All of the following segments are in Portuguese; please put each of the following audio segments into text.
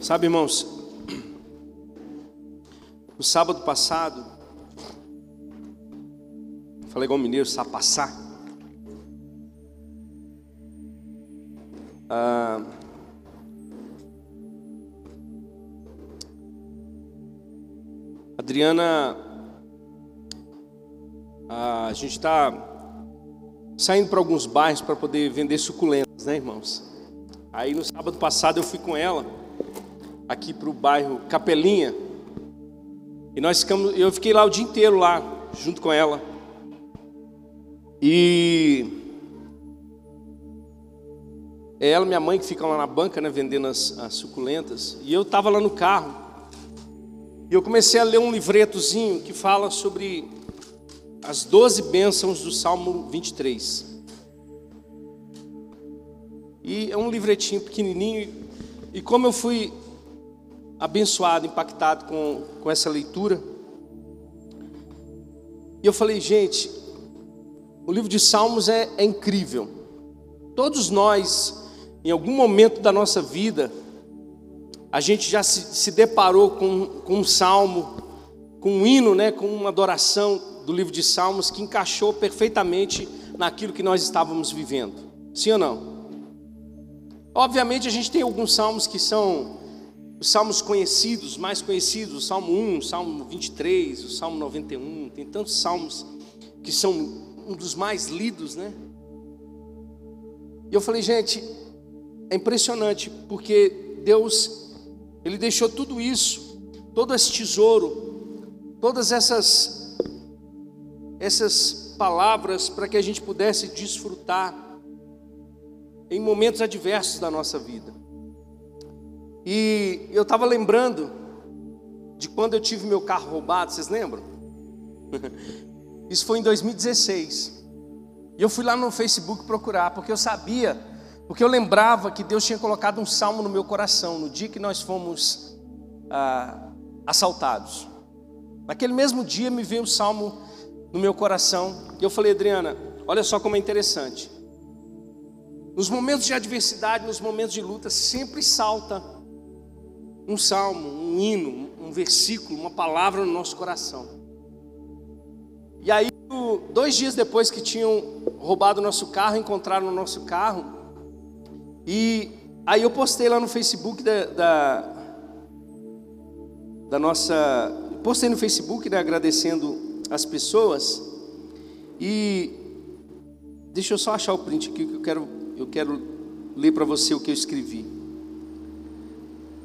Sabe, irmãos, no sábado passado, falei igual mineiro, sabe passar. Ah, Adriana, a gente está saindo para alguns bairros para poder vender suculentas, né, irmãos? Aí no sábado passado eu fui com ela aqui para o bairro Capelinha e nós ficamos, eu fiquei lá o dia inteiro lá junto com ela e é ela e minha mãe que ficam lá na banca, né, vendendo as, as suculentas e eu estava lá no carro e eu comecei a ler um livretozinho que fala sobre as doze bênçãos do Salmo 23. E é um livretinho pequenininho. E como eu fui abençoado, impactado com, com essa leitura, e eu falei, gente, o livro de Salmos é, é incrível. Todos nós, em algum momento da nossa vida, a gente já se, se deparou com, com um salmo, com um hino, né, com uma adoração do livro de Salmos que encaixou perfeitamente naquilo que nós estávamos vivendo. Sim ou não? Obviamente a gente tem alguns salmos que são os salmos conhecidos, mais conhecidos, o Salmo 1, o Salmo 23, o Salmo 91, tem tantos salmos que são um dos mais lidos, né? E eu falei, gente, é impressionante, porque Deus ele deixou tudo isso, todo esse tesouro, todas essas essas palavras para que a gente pudesse desfrutar em momentos adversos da nossa vida. E eu estava lembrando de quando eu tive meu carro roubado, vocês lembram? Isso foi em 2016. E eu fui lá no Facebook procurar, porque eu sabia porque eu lembrava que Deus tinha colocado um salmo no meu coração no dia que nós fomos ah, assaltados. Naquele mesmo dia me veio um salmo no meu coração e eu falei, Adriana, olha só como é interessante. Nos momentos de adversidade, nos momentos de luta, sempre salta um salmo, um hino, um versículo, uma palavra no nosso coração. E aí, dois dias depois que tinham roubado o nosso carro, encontraram o nosso carro, e aí eu postei lá no Facebook da, da, da nossa. Postei no Facebook, né, agradecendo as pessoas. E deixa eu só achar o print aqui que eu quero, eu quero ler para você o que eu escrevi.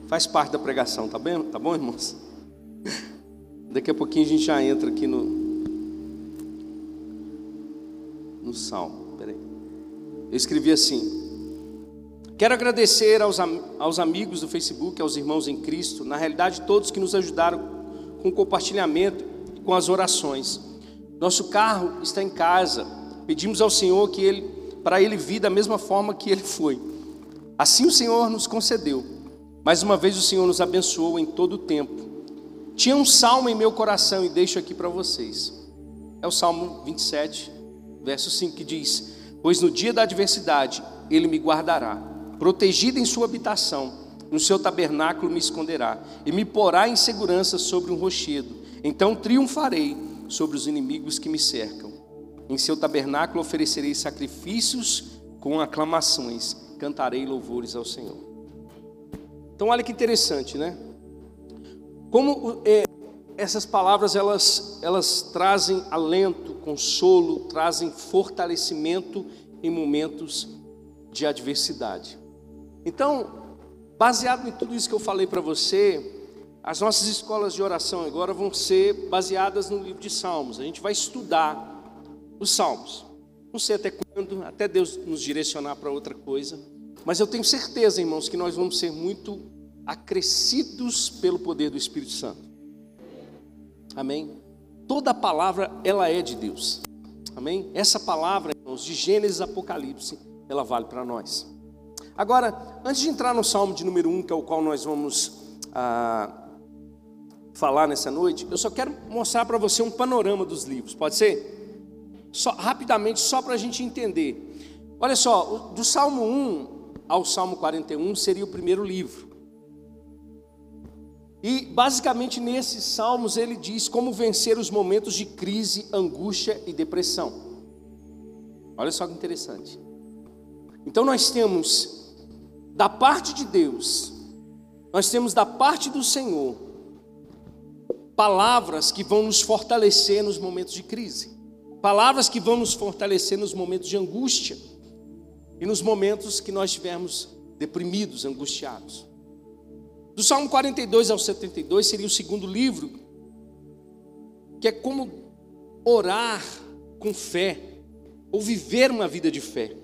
Faz parte da pregação, tá bem? Tá bom, irmãos? Daqui a pouquinho a gente já entra aqui no no salmo. Peraí. Eu escrevi assim: Quero agradecer aos, aos amigos do Facebook, aos irmãos em Cristo, na realidade, todos que nos ajudaram com o compartilhamento e com as orações. Nosso carro está em casa. Pedimos ao Senhor que ele, para ele vir da mesma forma que ele foi. Assim o Senhor nos concedeu. Mais uma vez o Senhor nos abençoou em todo o tempo. Tinha um salmo em meu coração e deixo aqui para vocês. É o Salmo 27, verso 5 que diz: Pois no dia da adversidade ele me guardará protegida em sua habitação, no seu tabernáculo me esconderá, e me porá em segurança sobre um rochedo. Então triunfarei sobre os inimigos que me cercam. Em seu tabernáculo oferecerei sacrifícios com aclamações, cantarei louvores ao Senhor. Então olha que interessante, né? Como é, essas palavras elas, elas trazem alento, consolo, trazem fortalecimento em momentos de adversidade. Então, baseado em tudo isso que eu falei para você, as nossas escolas de oração agora vão ser baseadas no livro de Salmos. A gente vai estudar os Salmos. Não sei até quando, até Deus nos direcionar para outra coisa. Mas eu tenho certeza, irmãos, que nós vamos ser muito acrescidos pelo poder do Espírito Santo. Amém? Toda palavra, ela é de Deus. Amém? Essa palavra, irmãos, de Gênesis Apocalipse, ela vale para nós. Agora, antes de entrar no Salmo de número 1, que é o qual nós vamos ah, falar nessa noite, eu só quero mostrar para você um panorama dos livros, pode ser? Só, rapidamente, só para a gente entender. Olha só, do Salmo 1 ao Salmo 41 seria o primeiro livro. E basicamente nesses salmos ele diz como vencer os momentos de crise, angústia e depressão. Olha só que interessante. Então nós temos da parte de Deus, nós temos da parte do Senhor palavras que vão nos fortalecer nos momentos de crise, palavras que vão nos fortalecer nos momentos de angústia e nos momentos que nós estivermos deprimidos, angustiados. Do Salmo 42 ao 72 seria o segundo livro, que é como orar com fé, ou viver uma vida de fé,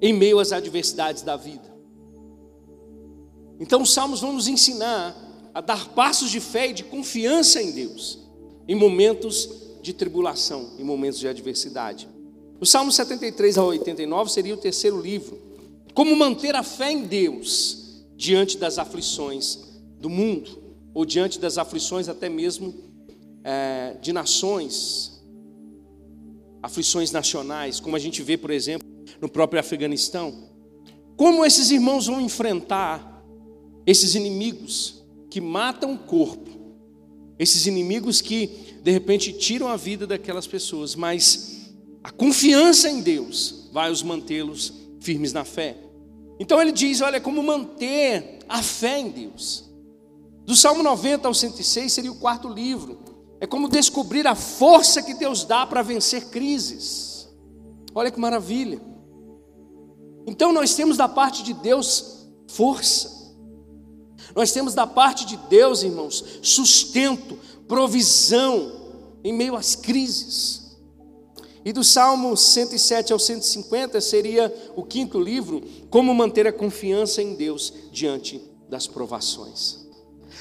em meio às adversidades da vida. Então, os Salmos vão nos ensinar a dar passos de fé e de confiança em Deus, em momentos de tribulação, em momentos de adversidade. O Salmo 73 ao 89 seria o terceiro livro. Como manter a fé em Deus diante das aflições do mundo, ou diante das aflições até mesmo é, de nações, aflições nacionais, como a gente vê, por exemplo, no próprio Afeganistão. Como esses irmãos vão enfrentar esses inimigos que matam o corpo, esses inimigos que de repente tiram a vida daquelas pessoas, mas a confiança em Deus vai os mantê-los firmes na fé. Então ele diz: olha, como manter a fé em Deus. Do Salmo 90 ao 106 seria o quarto livro. É como descobrir a força que Deus dá para vencer crises. Olha que maravilha. Então nós temos da parte de Deus força. Nós temos da parte de Deus, irmãos, sustento, provisão em meio às crises. E do Salmo 107 ao 150 seria o quinto livro, como manter a confiança em Deus diante das provações.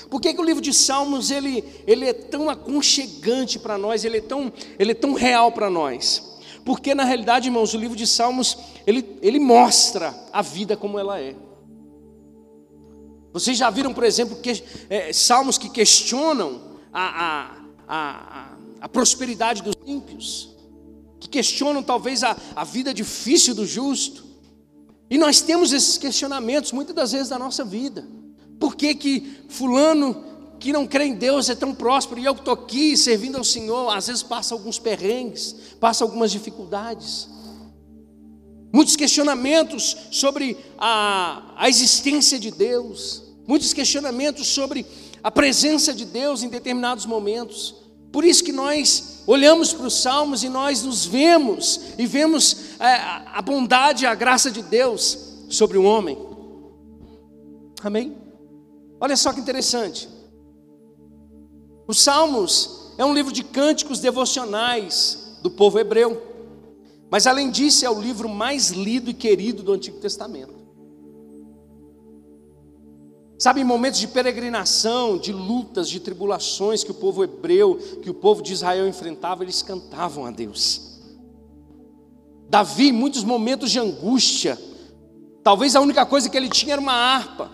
Por que, que o livro de Salmos ele, ele é tão aconchegante para nós, ele é tão, ele é tão real para nós? Porque na realidade, irmãos, o livro de Salmos ele, ele mostra a vida como ela é. Vocês já viram, por exemplo, que, é, salmos que questionam a, a, a, a, prosperidade dos ímpios, que questionam talvez a, a vida difícil do justo. E nós temos esses questionamentos muitas das vezes da nossa vida. Por que, que fulano que não crê em Deus é tão próspero e eu que estou aqui servindo ao Senhor, às vezes passa alguns perrengues, passa algumas dificuldades. Muitos questionamentos sobre a, a existência de Deus, muitos questionamentos sobre a presença de Deus em determinados momentos. Por isso que nós olhamos para os salmos e nós nos vemos e vemos é, a bondade e a graça de Deus sobre o homem. Amém? Olha só que interessante. Os Salmos é um livro de cânticos devocionais do povo hebreu. Mas além disso, é o livro mais lido e querido do Antigo Testamento. Sabe, em momentos de peregrinação, de lutas, de tribulações que o povo hebreu, que o povo de Israel enfrentava, eles cantavam a Deus. Davi, em muitos momentos de angústia, talvez a única coisa que ele tinha era uma harpa,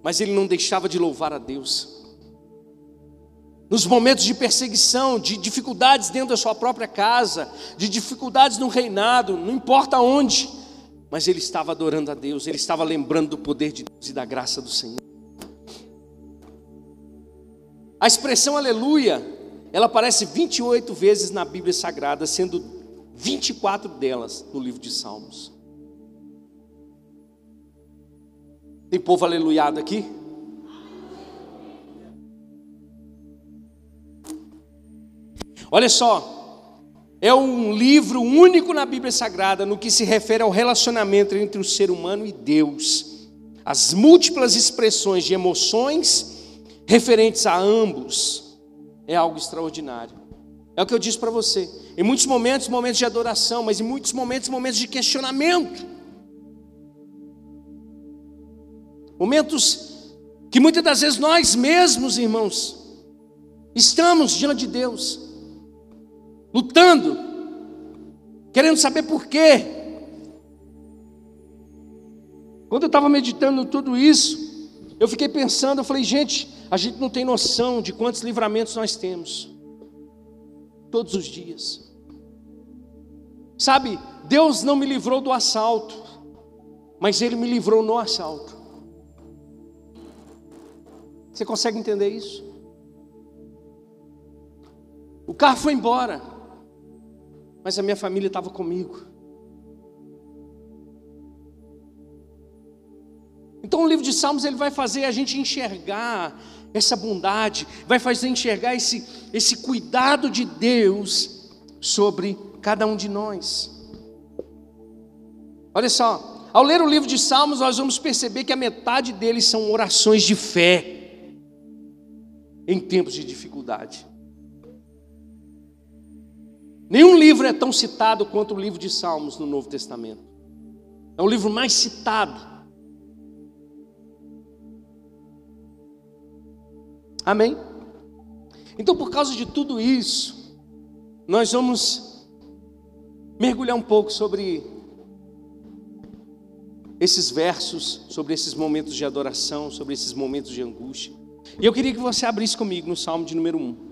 mas ele não deixava de louvar a Deus nos momentos de perseguição, de dificuldades dentro da sua própria casa, de dificuldades no reinado, não importa onde, mas ele estava adorando a Deus, ele estava lembrando do poder de Deus e da graça do Senhor. A expressão aleluia, ela aparece 28 vezes na Bíblia Sagrada, sendo 24 delas no livro de Salmos. Tem povo aleluiado aqui? Olha só, é um livro único na Bíblia Sagrada no que se refere ao relacionamento entre o ser humano e Deus. As múltiplas expressões de emoções referentes a ambos é algo extraordinário. É o que eu disse para você. Em muitos momentos, momentos de adoração, mas em muitos momentos, momentos de questionamento. Momentos que muitas das vezes nós mesmos, irmãos, estamos diante de Deus lutando, querendo saber por quê. Quando eu estava meditando tudo isso, eu fiquei pensando, eu falei, gente, a gente não tem noção de quantos livramentos nós temos. Todos os dias. Sabe, Deus não me livrou do assalto, mas Ele me livrou no assalto. Você consegue entender isso? O carro foi embora, mas a minha família estava comigo. Então o livro de Salmos ele vai fazer a gente enxergar essa bondade, vai fazer enxergar esse, esse cuidado de Deus sobre cada um de nós. Olha só, ao ler o livro de Salmos, nós vamos perceber que a metade deles são orações de fé em tempos de dificuldade. Nenhum livro é tão citado quanto o livro de Salmos no Novo Testamento. É o livro mais citado. Amém? Então, por causa de tudo isso, nós vamos mergulhar um pouco sobre esses versos, sobre esses momentos de adoração, sobre esses momentos de angústia. E eu queria que você abrisse comigo no Salmo de número 1.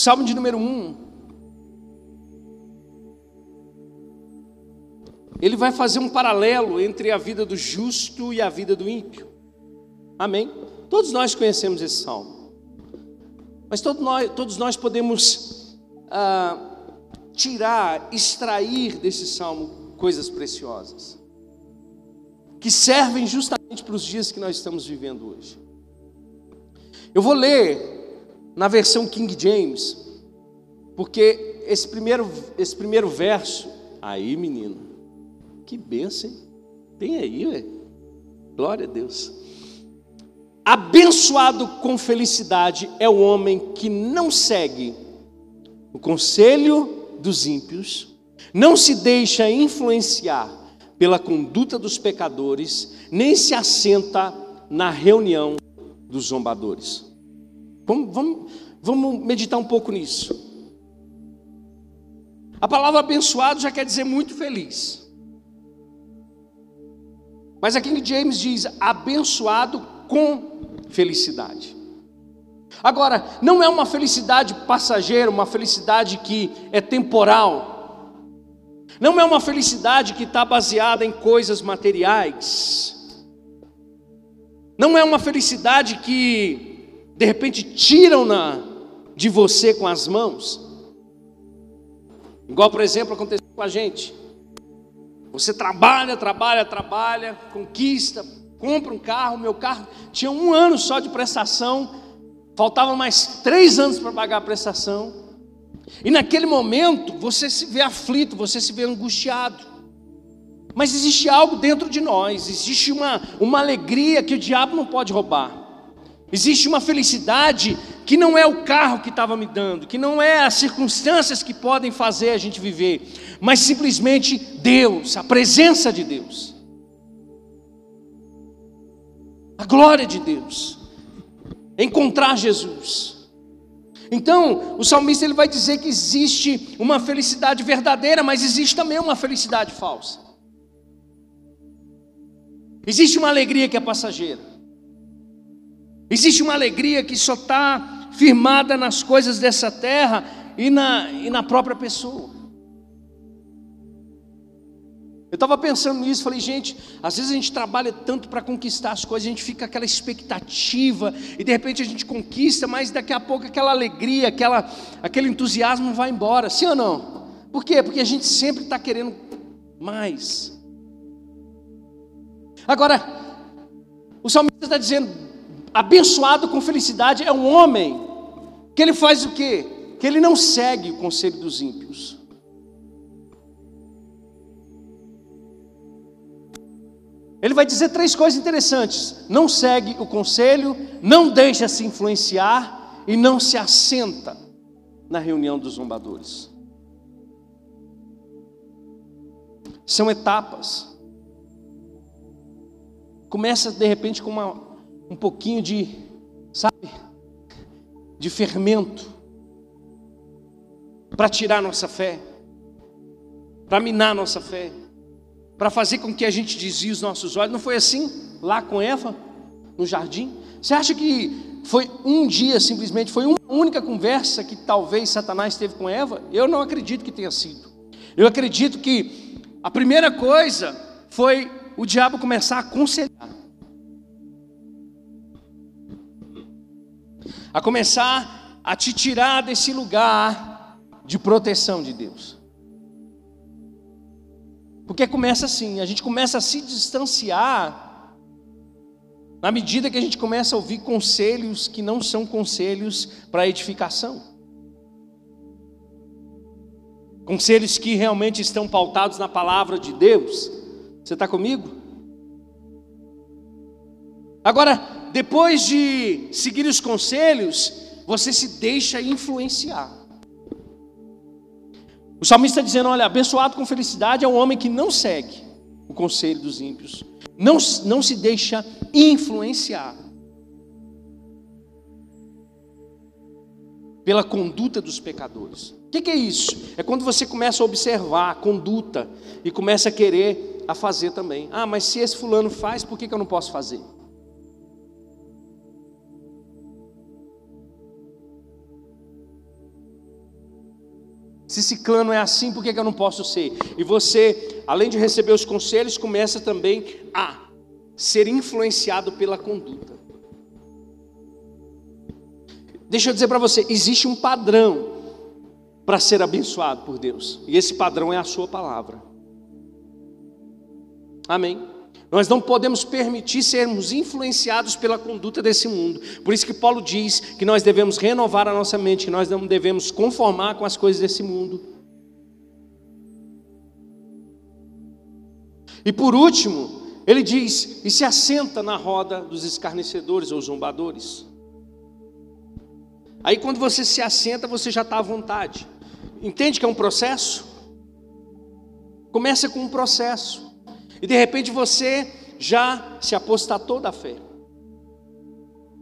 Salmo de número 1 ele vai fazer um paralelo entre a vida do justo e a vida do ímpio. Amém? Todos nós conhecemos esse salmo. Mas todos nós, todos nós podemos ah, tirar, extrair desse salmo coisas preciosas. Que servem justamente para os dias que nós estamos vivendo hoje. Eu vou ler na versão King James, porque esse primeiro, esse primeiro verso, aí menino, que bênção, hein? Tem aí, ué. Glória a Deus. Abençoado com felicidade é o homem que não segue o conselho dos ímpios, não se deixa influenciar pela conduta dos pecadores, nem se assenta na reunião dos zombadores. Vamos, vamos, vamos meditar um pouco nisso. A palavra abençoado já quer dizer muito feliz. Mas aqui James diz: abençoado com felicidade. Agora, não é uma felicidade passageira, uma felicidade que é temporal. Não é uma felicidade que está baseada em coisas materiais. Não é uma felicidade que, de repente, tiram-na de você com as mãos. Igual, por exemplo, aconteceu com a gente. Você trabalha, trabalha, trabalha, conquista, compra um carro. Meu carro tinha um ano só de prestação, faltava mais três anos para pagar a prestação. E naquele momento você se vê aflito, você se vê angustiado. Mas existe algo dentro de nós, existe uma, uma alegria que o diabo não pode roubar. Existe uma felicidade que não é o carro que estava me dando, que não é as circunstâncias que podem fazer a gente viver, mas simplesmente Deus, a presença de Deus. A glória de Deus. Encontrar Jesus. Então, o salmista ele vai dizer que existe uma felicidade verdadeira, mas existe também uma felicidade falsa. Existe uma alegria que é passageira. Existe uma alegria que só está firmada nas coisas dessa terra e na, e na própria pessoa. Eu estava pensando nisso, falei, gente, às vezes a gente trabalha tanto para conquistar as coisas, a gente fica aquela expectativa, e de repente a gente conquista, mas daqui a pouco aquela alegria, aquela, aquele entusiasmo vai embora, sim ou não? Por quê? Porque a gente sempre está querendo mais. Agora, o salmista está dizendo: abençoado com felicidade é um homem que ele faz o quê? Que ele não segue o conselho dos ímpios. Ele vai dizer três coisas interessantes: não segue o conselho, não deixa se influenciar e não se assenta na reunião dos zombadores. São etapas. Começa de repente com uma, um pouquinho de, sabe, de fermento para tirar nossa fé, para minar nossa fé para fazer com que a gente desvie os nossos olhos. Não foi assim lá com Eva, no jardim? Você acha que foi um dia simplesmente, foi uma única conversa que talvez Satanás teve com Eva? Eu não acredito que tenha sido. Eu acredito que A primeira coisa foi o diabo começar a aconselhar. A começar a te tirar desse lugar de proteção de Deus. Porque começa assim, a gente começa a se distanciar na medida que a gente começa a ouvir conselhos que não são conselhos para edificação. Conselhos que realmente estão pautados na palavra de Deus. Você está comigo? Agora, depois de seguir os conselhos, você se deixa influenciar. O salmista está dizendo: olha, abençoado com felicidade é o homem que não segue o conselho dos ímpios, não, não se deixa influenciar pela conduta dos pecadores. O que, que, é isso? É quando você começa a observar a conduta e começa a querer a fazer também. Ah, mas se esse fulano faz, por que, que eu não posso fazer? Se ciclano é assim, por que eu não posso ser? E você, além de receber os conselhos, começa também a ser influenciado pela conduta. Deixa eu dizer para você: existe um padrão para ser abençoado por Deus, e esse padrão é a Sua palavra. Amém. Nós não podemos permitir sermos influenciados pela conduta desse mundo. Por isso que Paulo diz que nós devemos renovar a nossa mente, que nós não devemos conformar com as coisas desse mundo. E por último, ele diz: e se assenta na roda dos escarnecedores ou zombadores. Aí quando você se assenta, você já está à vontade. Entende que é um processo? Começa com um processo. E de repente você já se apostatou da fé.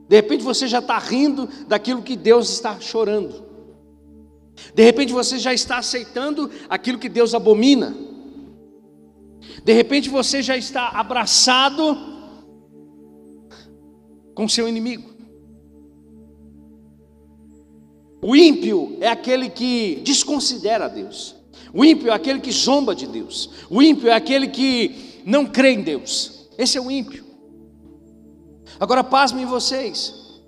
De repente você já está rindo daquilo que Deus está chorando. De repente você já está aceitando aquilo que Deus abomina. De repente você já está abraçado com seu inimigo. O ímpio é aquele que desconsidera Deus. O ímpio é aquele que zomba de Deus. O ímpio é aquele que não crê em Deus. Esse é o ímpio. Agora, pasmem vocês.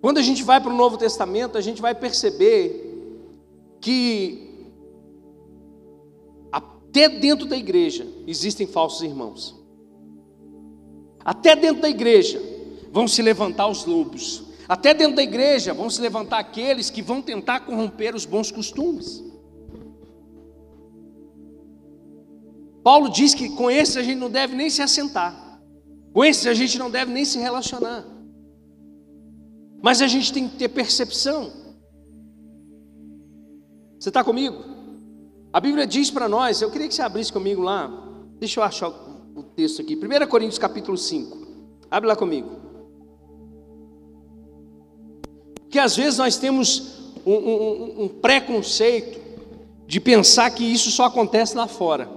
Quando a gente vai para o Novo Testamento, a gente vai perceber que até dentro da igreja existem falsos irmãos. Até dentro da igreja vão se levantar os lobos. Até dentro da igreja vão se levantar aqueles que vão tentar corromper os bons costumes. Paulo diz que com esses a gente não deve nem se assentar, com esses a gente não deve nem se relacionar, mas a gente tem que ter percepção. Você está comigo? A Bíblia diz para nós, eu queria que você abrisse comigo lá, deixa eu achar o texto aqui, 1 Coríntios capítulo 5, abre lá comigo. Porque às vezes nós temos um, um, um preconceito de pensar que isso só acontece lá fora.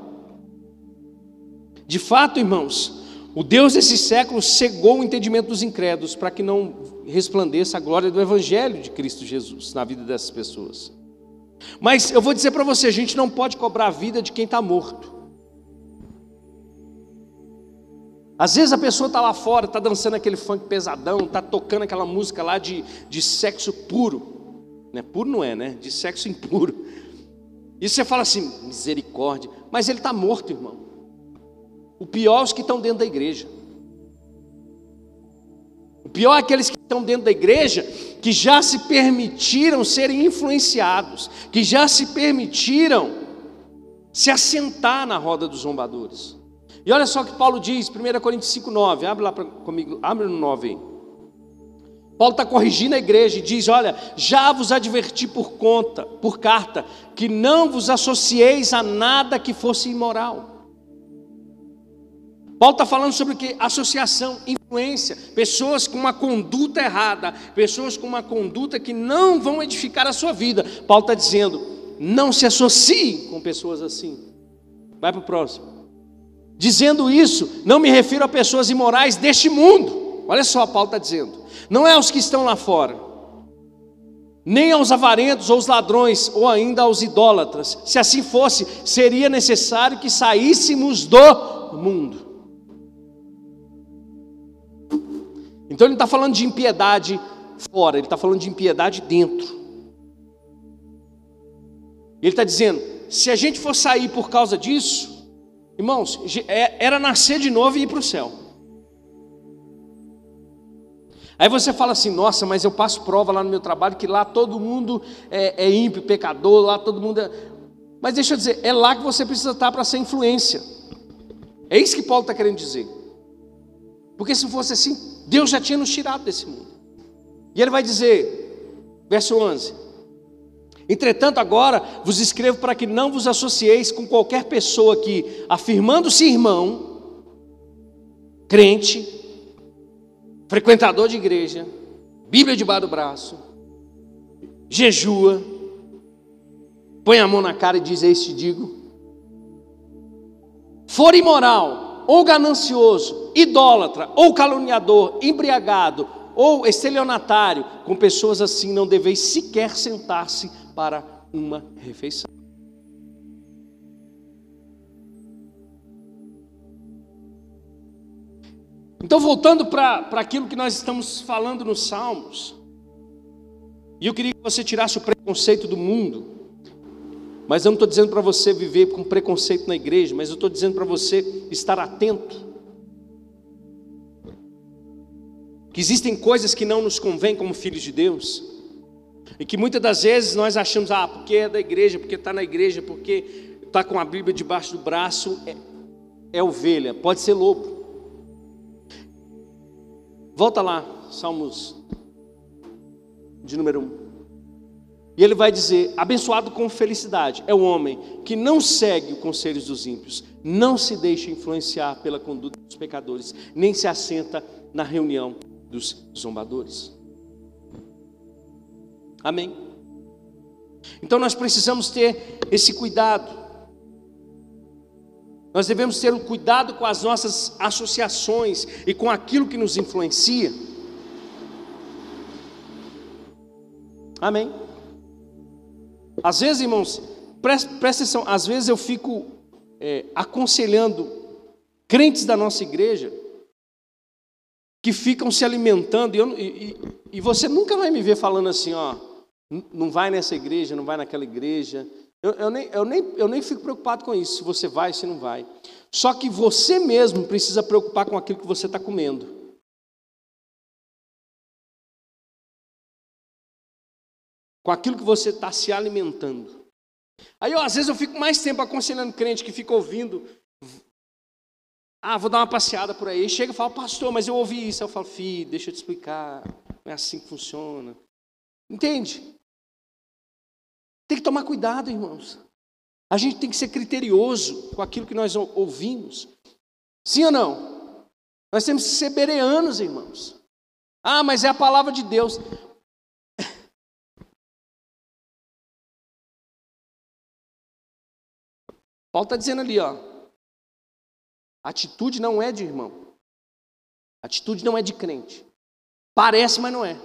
De fato, irmãos, o Deus desse século cegou o entendimento dos incrédulos para que não resplandeça a glória do Evangelho de Cristo Jesus na vida dessas pessoas. Mas eu vou dizer para você: a gente não pode cobrar a vida de quem está morto. Às vezes a pessoa está lá fora, está dançando aquele funk pesadão, está tocando aquela música lá de, de sexo puro. Né? Puro não é, né? De sexo impuro. E você fala assim, misericórdia. Mas ele está morto, irmão. O pior é os que estão dentro da igreja. O pior é aqueles que estão dentro da igreja que já se permitiram serem influenciados, que já se permitiram se assentar na roda dos zombadores. E olha só o que Paulo diz, 1 Coríntios 5,9, abre lá pra, comigo, abre no 9 aí. Paulo está corrigindo a igreja e diz: Olha, já vos adverti por conta, por carta, que não vos associeis a nada que fosse imoral Paulo está falando sobre o que? Associação, influência, pessoas com uma conduta errada, pessoas com uma conduta que não vão edificar a sua vida. Paulo está dizendo: não se associe com pessoas assim. Vai para o próximo. Dizendo isso, não me refiro a pessoas imorais deste mundo. Olha só, Paulo está dizendo. Não é os que estão lá fora. nem aos avarentos ou aos ladrões, ou ainda aos idólatras. Se assim fosse, seria necessário que saíssemos do mundo. Então ele está falando de impiedade fora, ele está falando de impiedade dentro. Ele está dizendo: se a gente for sair por causa disso, irmãos, é, era nascer de novo e ir para o céu. Aí você fala assim: nossa, mas eu passo prova lá no meu trabalho que lá todo mundo é, é ímpio, pecador, lá todo mundo é. Mas deixa eu dizer, é lá que você precisa estar para ser influência. É isso que Paulo está querendo dizer. Porque se fosse assim, Deus já tinha nos tirado desse mundo. E ele vai dizer, verso 11: Entretanto, agora vos escrevo para que não vos associeis com qualquer pessoa que, afirmando-se irmão, crente, frequentador de igreja, Bíblia debaixo do braço, jejua, põe a mão na cara e diz: Eis te digo. For imoral, ou ganancioso, idólatra, ou caluniador, embriagado, ou estelionatário, com pessoas assim não deveis sequer sentar-se para uma refeição. Então, voltando para aquilo que nós estamos falando nos Salmos, e eu queria que você tirasse o preconceito do mundo, mas eu não estou dizendo para você viver com preconceito na igreja, mas eu estou dizendo para você estar atento. Que existem coisas que não nos convêm como filhos de Deus. E que muitas das vezes nós achamos, ah, porque é da igreja, porque está na igreja, porque está com a Bíblia debaixo do braço, é, é ovelha, pode ser lobo. Volta lá, Salmos de número 1. E ele vai dizer: abençoado com felicidade é o homem que não segue os conselhos dos ímpios, não se deixa influenciar pela conduta dos pecadores, nem se assenta na reunião dos zombadores. Amém? Então nós precisamos ter esse cuidado. Nós devemos ter o um cuidado com as nossas associações e com aquilo que nos influencia. Amém? Às vezes, irmãos, presta, presta atenção, às vezes eu fico é, aconselhando crentes da nossa igreja que ficam se alimentando, e, eu, e, e, você nunca vai me ver falando assim, ó, não vai nessa igreja, não vai naquela igreja. Eu, eu, nem, eu, nem, eu nem fico preocupado com isso, se você vai, se não vai. Só que você mesmo precisa preocupar com aquilo que você está comendo. Com aquilo que você está se alimentando. Aí, ó, às vezes, eu fico mais tempo aconselhando crente que fica ouvindo. Ah, vou dar uma passeada por aí. Chega e fala, pastor, mas eu ouvi isso. Eu falo, filho, deixa eu te explicar. Não é assim que funciona. Entende? Tem que tomar cuidado, irmãos. A gente tem que ser criterioso com aquilo que nós ouvimos. Sim ou não? Nós temos que ser bereanos, irmãos. Ah, mas é a palavra de Deus. Paulo está dizendo ali, ó. Atitude não é de irmão. Atitude não é de crente. Parece, mas não é.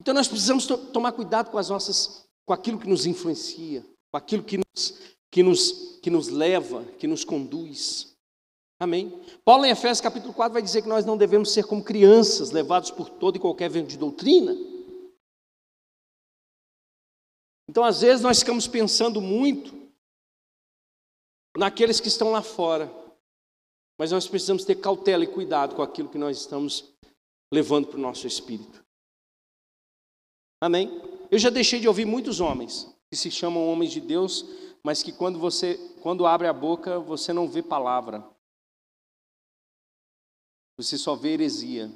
Então nós precisamos to tomar cuidado com as nossas com aquilo que nos influencia, com aquilo que nos, que nos, que nos leva, que nos conduz. Amém? Paulo em Efésios capítulo 4 vai dizer que nós não devemos ser como crianças, levados por todo e qualquer vento de doutrina. Então, às vezes, nós ficamos pensando muito naqueles que estão lá fora, mas nós precisamos ter cautela e cuidado com aquilo que nós estamos levando para o nosso espírito. Amém? Eu já deixei de ouvir muitos homens que se chamam homens de Deus, mas que quando você, quando abre a boca, você não vê palavra. Você só vê heresia.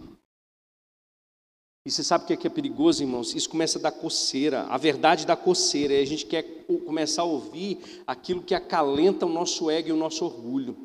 E você sabe o que é, que é perigoso, irmãos? Isso começa a dar coceira. A verdade dá coceira. E a gente quer começar a ouvir aquilo que acalenta o nosso ego e o nosso orgulho.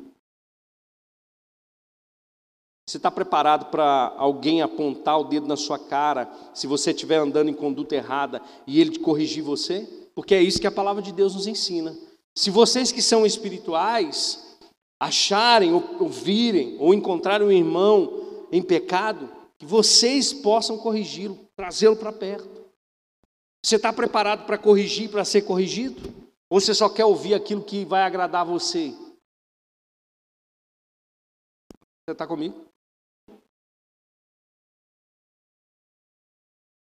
Você está preparado para alguém apontar o dedo na sua cara se você estiver andando em conduta errada e ele corrigir você? Porque é isso que a palavra de Deus nos ensina. Se vocês que são espirituais acharem, ouvirem ou encontrarem um irmão em pecado, que vocês possam corrigi-lo, trazê-lo para perto. Você está preparado para corrigir, para ser corrigido? Ou você só quer ouvir aquilo que vai agradar você? Você está comigo?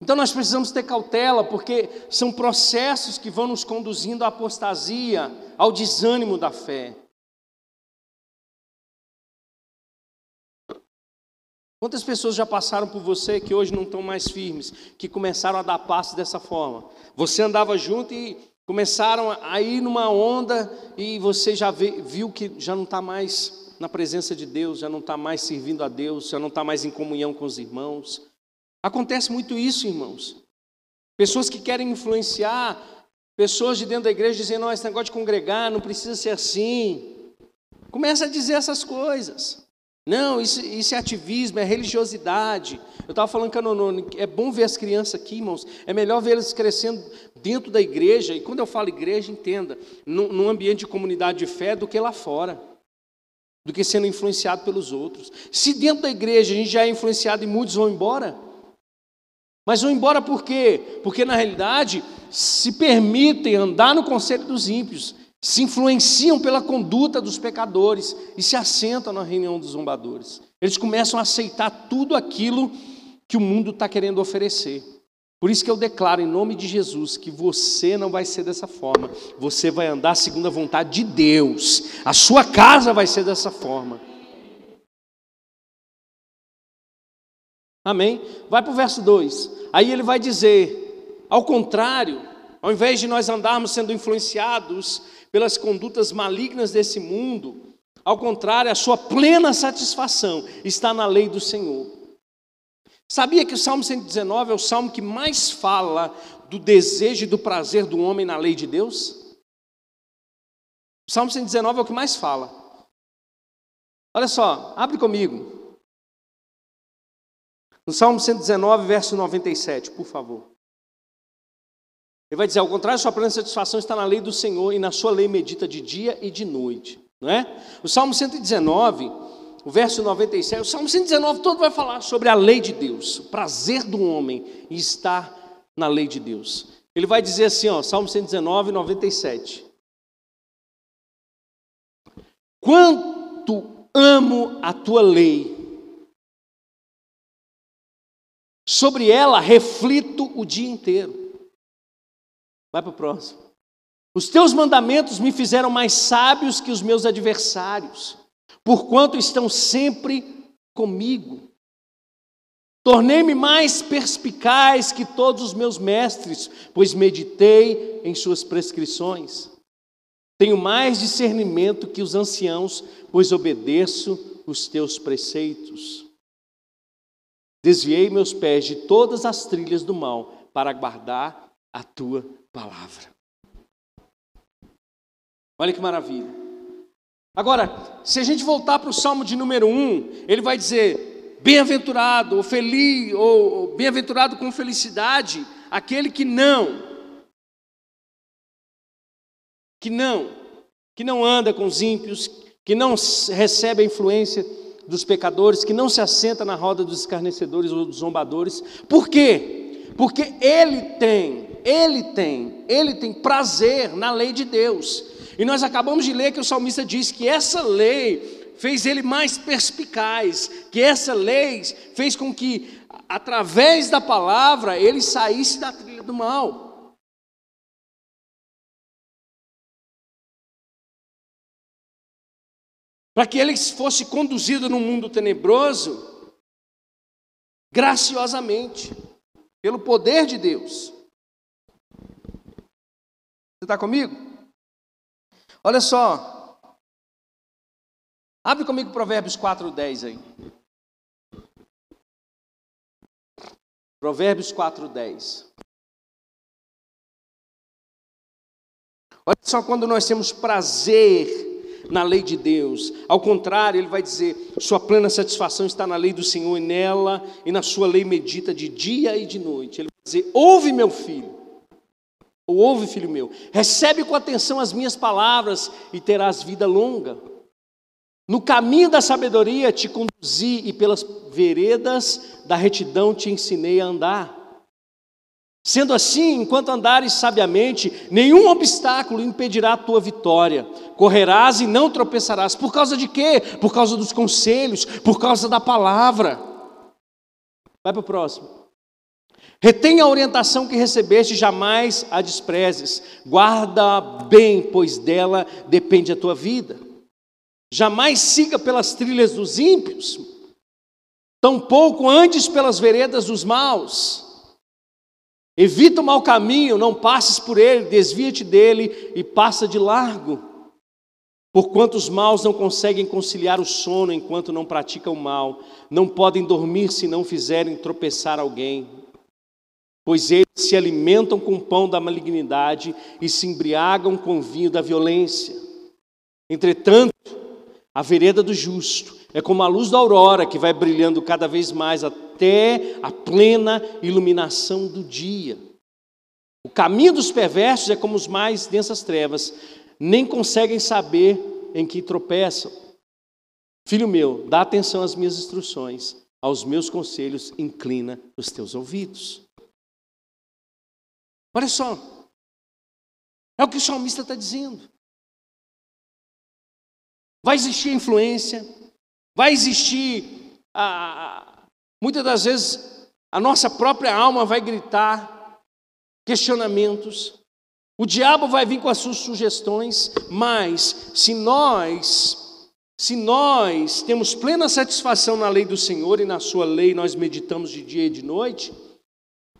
Então nós precisamos ter cautela, porque são processos que vão nos conduzindo à apostasia, ao desânimo da fé. Quantas pessoas já passaram por você que hoje não estão mais firmes, que começaram a dar passo dessa forma? Você andava junto e começaram a ir numa onda e você já viu que já não está mais na presença de Deus, já não está mais servindo a Deus, já não está mais em comunhão com os irmãos. Acontece muito isso, irmãos. Pessoas que querem influenciar, pessoas de dentro da igreja dizendo, não, esse negócio de congregar não precisa ser assim. Começa a dizer essas coisas. Não, isso, isso é ativismo, é religiosidade. Eu estava falando com a Nonone, é bom ver as crianças aqui, irmãos. É melhor ver eles crescendo dentro da igreja. E quando eu falo igreja, entenda, num, num ambiente de comunidade de fé do que lá fora. Do que sendo influenciado pelos outros. Se dentro da igreja a gente já é influenciado e muitos vão embora. Mas vão embora por quê? Porque na realidade se permitem andar no conselho dos ímpios se influenciam pela conduta dos pecadores e se assentam na reunião dos zombadores. Eles começam a aceitar tudo aquilo que o mundo está querendo oferecer. Por isso que eu declaro em nome de Jesus que você não vai ser dessa forma. Você vai andar segundo a vontade de Deus. A sua casa vai ser dessa forma. Amém? Vai para o verso 2. Aí ele vai dizer: ao contrário, ao invés de nós andarmos sendo influenciados pelas condutas malignas desse mundo. Ao contrário, a sua plena satisfação está na lei do Senhor. Sabia que o Salmo 119 é o salmo que mais fala do desejo e do prazer do homem na lei de Deus? O Salmo 119 é o que mais fala. Olha só, abre comigo. No Salmo 119, verso 97, por favor. Ele vai dizer, ao contrário, sua plena satisfação está na lei do Senhor e na sua lei medita de dia e de noite. Não é? O Salmo 119, o verso 97, o Salmo 119 todo vai falar sobre a lei de Deus, o prazer do homem estar na lei de Deus. Ele vai dizer assim, ó, Salmo 119, 97. Quanto amo a tua lei, sobre ela reflito o dia inteiro. Vai para o próximo. Os teus mandamentos me fizeram mais sábios que os meus adversários, porquanto estão sempre comigo. Tornei-me mais perspicaz que todos os meus mestres, pois meditei em suas prescrições. Tenho mais discernimento que os anciãos, pois obedeço os teus preceitos. Desviei meus pés de todas as trilhas do mal para guardar a tua palavra. Olha que maravilha. Agora, se a gente voltar para o Salmo de número 1, ele vai dizer: bem-aventurado, ou feliz, ou bem-aventurado com felicidade, aquele que não, que não, que não anda com os ímpios, que não recebe a influência dos pecadores, que não se assenta na roda dos escarnecedores ou dos zombadores. Por quê? Porque ele tem ele tem, ele tem prazer na lei de Deus. E nós acabamos de ler que o salmista diz que essa lei fez ele mais perspicaz, que essa lei fez com que, através da palavra, ele saísse da trilha do mal. Para que ele fosse conduzido no mundo tenebroso, graciosamente, pelo poder de Deus. Você está comigo? Olha só. Abre comigo Provérbios 4,10 aí. Provérbios 4,10. Olha só quando nós temos prazer na lei de Deus. Ao contrário, ele vai dizer: sua plena satisfação está na lei do Senhor, e nela e na sua lei medita de dia e de noite. Ele vai dizer: ouve, meu filho. Ou ouve, filho meu, recebe com atenção as minhas palavras e terás vida longa. No caminho da sabedoria te conduzi e pelas veredas da retidão te ensinei a andar. Sendo assim, enquanto andares sabiamente, nenhum obstáculo impedirá a tua vitória. Correrás e não tropeçarás. Por causa de quê? Por causa dos conselhos, por causa da palavra. Vai para o próximo. Retenha a orientação que recebeste, jamais a desprezes. Guarda bem, pois dela depende a tua vida. Jamais siga pelas trilhas dos ímpios, tampouco andes pelas veredas dos maus Evita o mau caminho, não passes por ele, desvia-te dele e passa de largo. Porquanto os maus não conseguem conciliar o sono enquanto não praticam o mal, não podem dormir se não fizerem tropeçar alguém. Pois eles se alimentam com o pão da malignidade e se embriagam com o vinho da violência. Entretanto, a vereda do justo é como a luz da aurora que vai brilhando cada vez mais até a plena iluminação do dia. O caminho dos perversos é como os mais densas trevas, nem conseguem saber em que tropeçam. Filho meu, dá atenção às minhas instruções, aos meus conselhos, inclina os teus ouvidos. Olha só, é o que o salmista está dizendo. Vai existir influência, vai existir a, Muitas das vezes a nossa própria alma vai gritar questionamentos, o diabo vai vir com as suas sugestões, mas se nós, se nós temos plena satisfação na lei do Senhor e na sua lei nós meditamos de dia e de noite,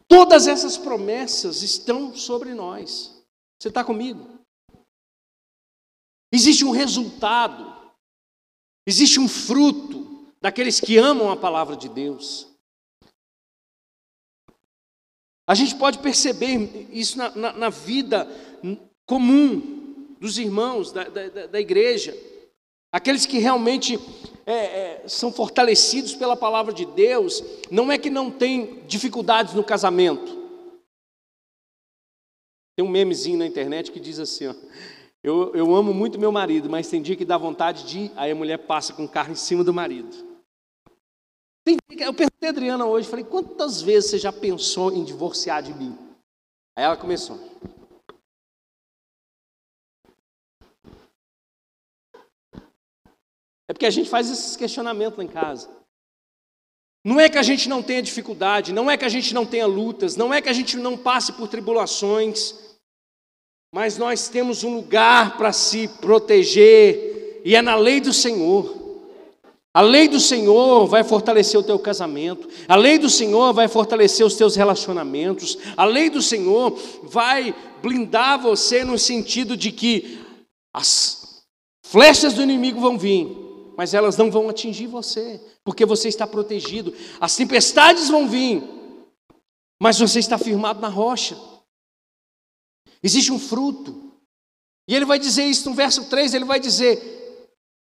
todas essas promessas estão sobre nós. Você está comigo? Existe um resultado, existe um fruto daqueles que amam a palavra de Deus. A gente pode perceber isso na, na, na vida comum dos irmãos da, da, da igreja, aqueles que realmente é, é, são fortalecidos pela palavra de Deus, não é que não tem dificuldades no casamento. Tem um memezinho na internet que diz assim: ó, eu, eu amo muito meu marido, mas tem dia que dá vontade de ir, aí a mulher passa com o carro em cima do marido. Eu perguntei a Adriana hoje, falei, quantas vezes você já pensou em divorciar de mim? Aí ela começou. É porque a gente faz esses questionamentos lá em casa. Não é que a gente não tenha dificuldade, não é que a gente não tenha lutas, não é que a gente não passe por tribulações, mas nós temos um lugar para se proteger, e é na lei do Senhor. A lei do Senhor vai fortalecer o teu casamento, a lei do Senhor vai fortalecer os teus relacionamentos, a lei do Senhor vai blindar você no sentido de que as flechas do inimigo vão vir, mas elas não vão atingir você, porque você está protegido. As tempestades vão vir, mas você está firmado na rocha. Existe um fruto. E ele vai dizer isso no verso 3, ele vai dizer: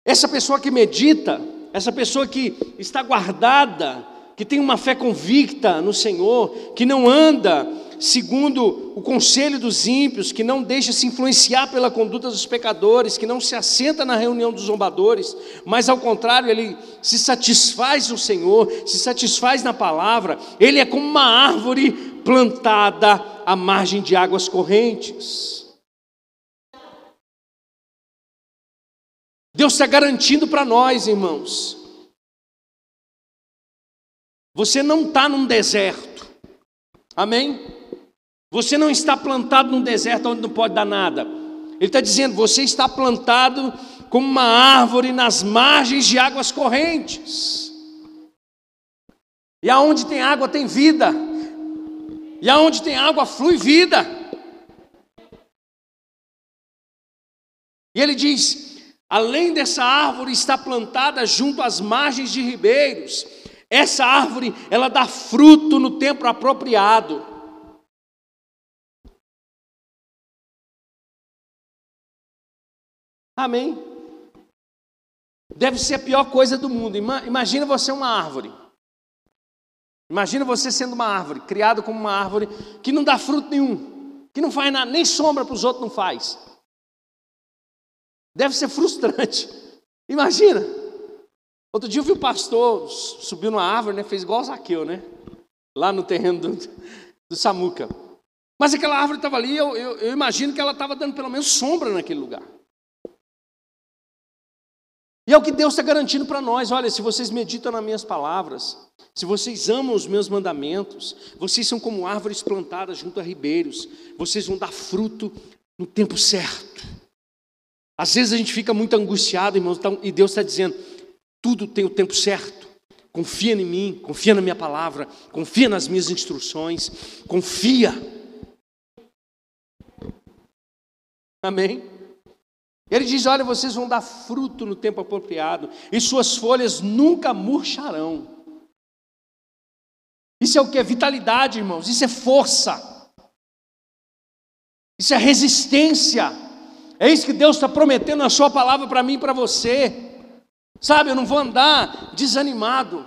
essa pessoa que medita, essa pessoa que está guardada, que tem uma fé convicta no Senhor, que não anda segundo o conselho dos ímpios, que não deixa se influenciar pela conduta dos pecadores, que não se assenta na reunião dos zombadores, mas ao contrário, ele se satisfaz no Senhor, se satisfaz na palavra, ele é como uma árvore plantada à margem de águas correntes. Deus está garantindo para nós, irmãos. Você não está num deserto, amém? Você não está plantado num deserto onde não pode dar nada. Ele está dizendo: você está plantado como uma árvore nas margens de águas correntes. E aonde tem água tem vida. E aonde tem água flui vida. E ele diz: Além dessa árvore está plantada junto às margens de ribeiros. Essa árvore, ela dá fruto no tempo apropriado. Amém. Deve ser a pior coisa do mundo. Imagina você uma árvore. Imagina você sendo uma árvore, criado como uma árvore que não dá fruto nenhum, que não faz nada, nem sombra para os outros não faz. Deve ser frustrante. Imagina. Outro dia eu vi o pastor, subiu numa árvore, né, fez igual Zaqueu, né? Lá no terreno do, do Samuca. Mas aquela árvore estava ali, eu, eu, eu imagino que ela estava dando pelo menos sombra naquele lugar. E é o que Deus está garantindo para nós: olha, se vocês meditam nas minhas palavras, se vocês amam os meus mandamentos, vocês são como árvores plantadas junto a ribeiros, vocês vão dar fruto no tempo certo. Às vezes a gente fica muito angustiado, irmãos, então, e Deus está dizendo: tudo tem o tempo certo. Confia em mim, confia na minha palavra, confia nas minhas instruções, confia. Amém? Ele diz: Olha, vocês vão dar fruto no tempo apropriado, e suas folhas nunca murcharão. Isso é o que? É vitalidade, irmãos, isso é força, isso é resistência. É isso que Deus está prometendo na Sua palavra para mim e para você. Sabe, eu não vou andar desanimado.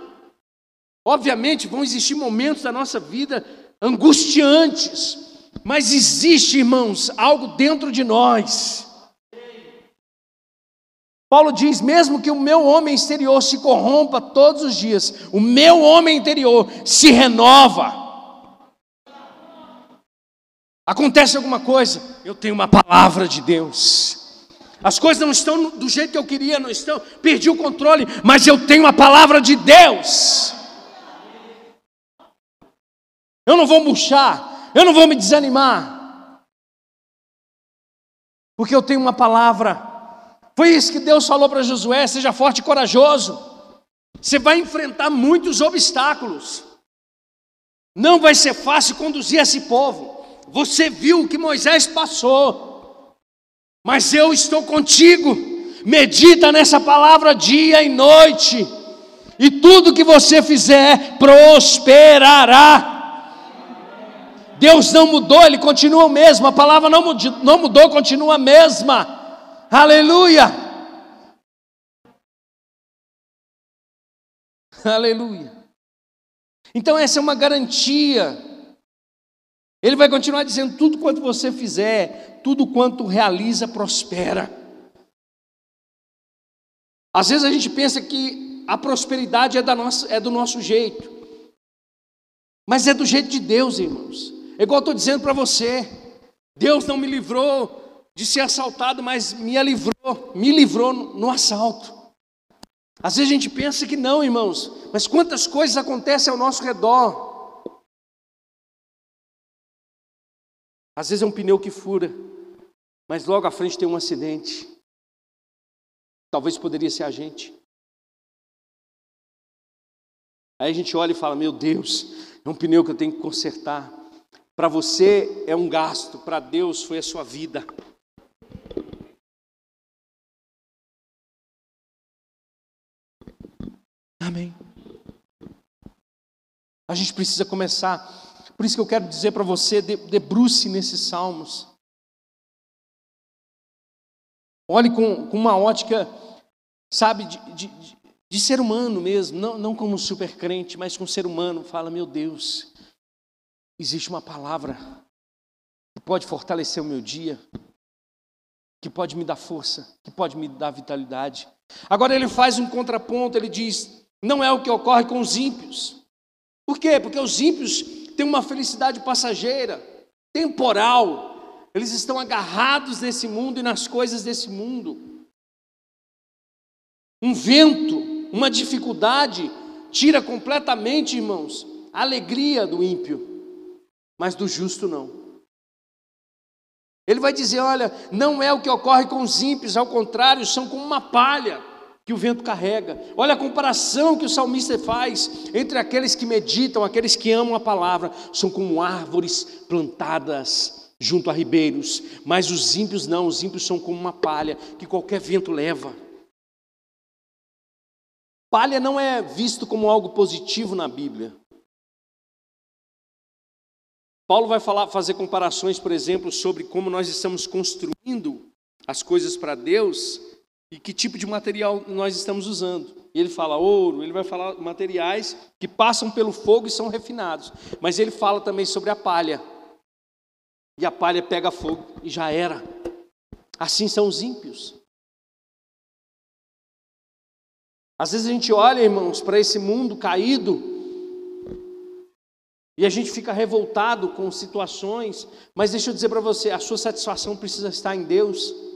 Obviamente vão existir momentos da nossa vida angustiantes, mas existe, irmãos, algo dentro de nós Paulo diz: mesmo que o meu homem exterior se corrompa todos os dias, o meu homem interior se renova. Acontece alguma coisa, eu tenho uma palavra de Deus. As coisas não estão do jeito que eu queria, não estão, perdi o controle, mas eu tenho a palavra de Deus. Eu não vou murchar, eu não vou me desanimar, porque eu tenho uma palavra foi isso que Deus falou para Josué: seja forte e corajoso. Você vai enfrentar muitos obstáculos. Não vai ser fácil conduzir esse povo. Você viu o que Moisés passou. Mas eu estou contigo. Medita nessa palavra dia e noite. E tudo que você fizer prosperará. Deus não mudou, Ele continua o mesmo. A palavra não mudou, continua a mesma. Aleluia! Aleluia. Então, essa é uma garantia. Ele vai continuar dizendo: tudo quanto você fizer, tudo quanto realiza, prospera. Às vezes a gente pensa que a prosperidade é, da nossa, é do nosso jeito, mas é do jeito de Deus, irmãos. É igual eu estou dizendo para você: Deus não me livrou de ser assaltado, mas me livrou, me livrou no assalto. Às vezes a gente pensa que não, irmãos, mas quantas coisas acontecem ao nosso redor. Às vezes é um pneu que fura, mas logo à frente tem um acidente. Talvez poderia ser a gente. Aí a gente olha e fala: Meu Deus, é um pneu que eu tenho que consertar. Para você é um gasto, para Deus foi a sua vida. Amém. A gente precisa começar. Por isso que eu quero dizer para você: debruce nesses salmos. Olhe com, com uma ótica, sabe, de, de, de, ser humano mesmo, não, não como super crente, mas com ser humano. Fala, meu Deus, existe uma palavra que pode fortalecer o meu dia, que pode me dar força, que pode me dar vitalidade. Agora ele faz um contraponto, ele diz: não é o que ocorre com os ímpios. Por quê? Porque os ímpios têm uma felicidade passageira, temporal. Eles estão agarrados nesse mundo e nas coisas desse mundo. Um vento, uma dificuldade, tira completamente, irmãos, a alegria do ímpio, mas do justo não. Ele vai dizer: olha, não é o que ocorre com os ímpios, ao contrário, são como uma palha que o vento carrega. Olha a comparação que o salmista faz entre aqueles que meditam, aqueles que amam a palavra, são como árvores plantadas junto a ribeiros, mas os ímpios não, os ímpios são como uma palha que qualquer vento leva. Palha não é visto como algo positivo na Bíblia. Paulo vai falar, fazer comparações, por exemplo, sobre como nós estamos construindo as coisas para Deus e que tipo de material nós estamos usando. E ele fala ouro, ele vai falar materiais que passam pelo fogo e são refinados. Mas ele fala também sobre a palha. E a palha pega fogo e já era. Assim são os ímpios. Às vezes a gente olha, irmãos, para esse mundo caído E a gente fica revoltado com situações, mas deixa eu dizer para você, a sua satisfação precisa estar em Deus.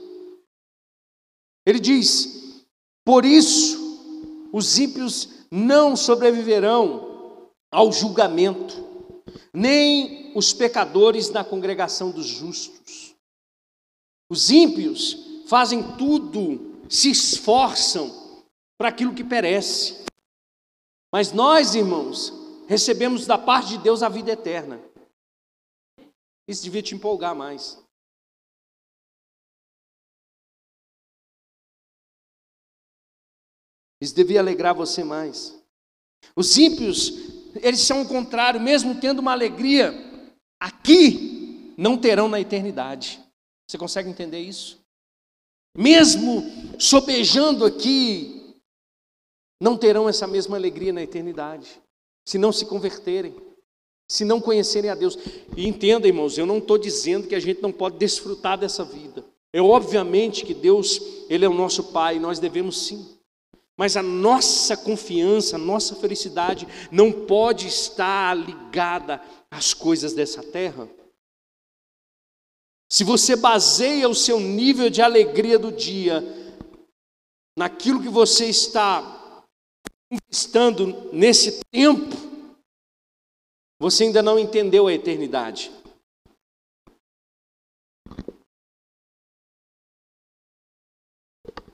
Ele diz: Por isso os ímpios não sobreviverão ao julgamento, nem os pecadores na congregação dos justos. Os ímpios fazem tudo, se esforçam para aquilo que perece. Mas nós, irmãos, recebemos da parte de Deus a vida eterna. Isso devia te empolgar mais. Isso devia alegrar você mais. Os ímpios, eles são o contrário, mesmo tendo uma alegria aqui, não terão na eternidade. Você consegue entender isso? Mesmo sobejando aqui, não terão essa mesma alegria na eternidade, se não se converterem, se não conhecerem a Deus. E entenda, irmãos, eu não estou dizendo que a gente não pode desfrutar dessa vida. É obviamente que Deus, Ele é o nosso Pai, nós devemos sim. Mas a nossa confiança, a nossa felicidade não pode estar ligada às coisas dessa terra. Se você baseia o seu nível de alegria do dia naquilo que você está conquistando nesse tempo, você ainda não entendeu a eternidade.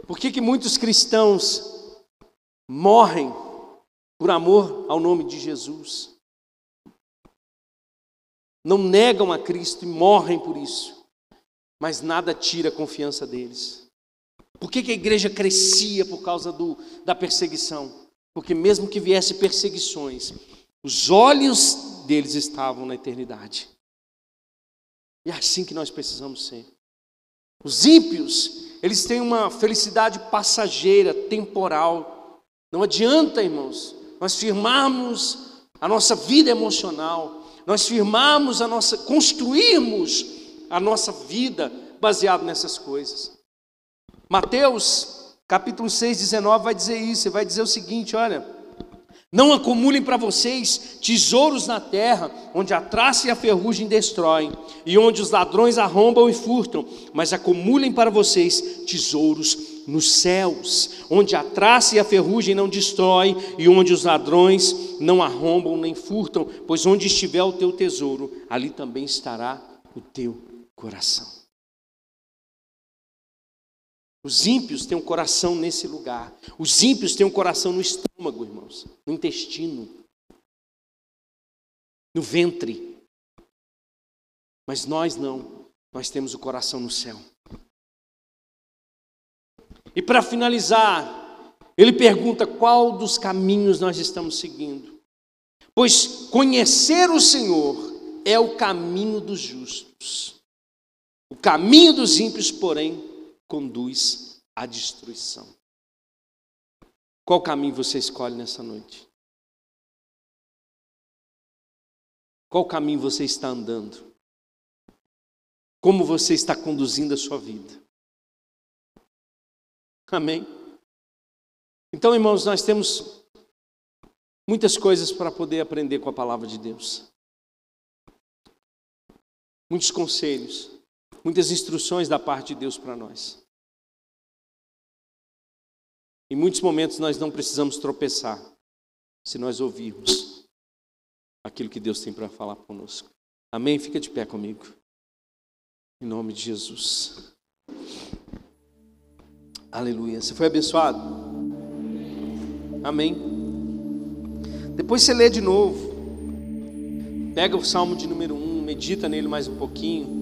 Por que, que muitos cristãos morrem por amor ao nome de Jesus. Não negam a Cristo e morrem por isso, mas nada tira a confiança deles. Por que, que a igreja crescia por causa do, da perseguição? Porque, mesmo que viesse perseguições, os olhos deles estavam na eternidade. E é assim que nós precisamos ser. Os ímpios, eles têm uma felicidade passageira, temporal, não adianta, irmãos, nós firmarmos a nossa vida emocional, nós firmarmos a nossa, construirmos a nossa vida baseado nessas coisas. Mateus, capítulo 6, 19, vai dizer isso, vai dizer o seguinte: olha. Não acumulem para vocês tesouros na terra, onde a traça e a ferrugem destroem, e onde os ladrões arrombam e furtam, mas acumulem para vocês tesouros nos céus, onde a traça e a ferrugem não destroem, e onde os ladrões não arrombam nem furtam, pois onde estiver o teu tesouro, ali também estará o teu coração. Os ímpios têm um coração nesse lugar. Os ímpios têm um coração no estômago, irmãos, no intestino, no ventre. Mas nós não, nós temos o coração no céu. E para finalizar, ele pergunta qual dos caminhos nós estamos seguindo. Pois conhecer o Senhor é o caminho dos justos. O caminho dos ímpios, porém, conduz à destruição. Qual caminho você escolhe nessa noite? Qual caminho você está andando? Como você está conduzindo a sua vida? Amém? Então, irmãos, nós temos muitas coisas para poder aprender com a palavra de Deus. Muitos conselhos muitas instruções da parte de Deus para nós. Em muitos momentos nós não precisamos tropeçar se nós ouvirmos aquilo que Deus tem para falar conosco. Amém? Fica de pé comigo. Em nome de Jesus. Aleluia. Você foi abençoado? Amém. Depois você lê de novo. Pega o salmo de número 1, medita nele mais um pouquinho.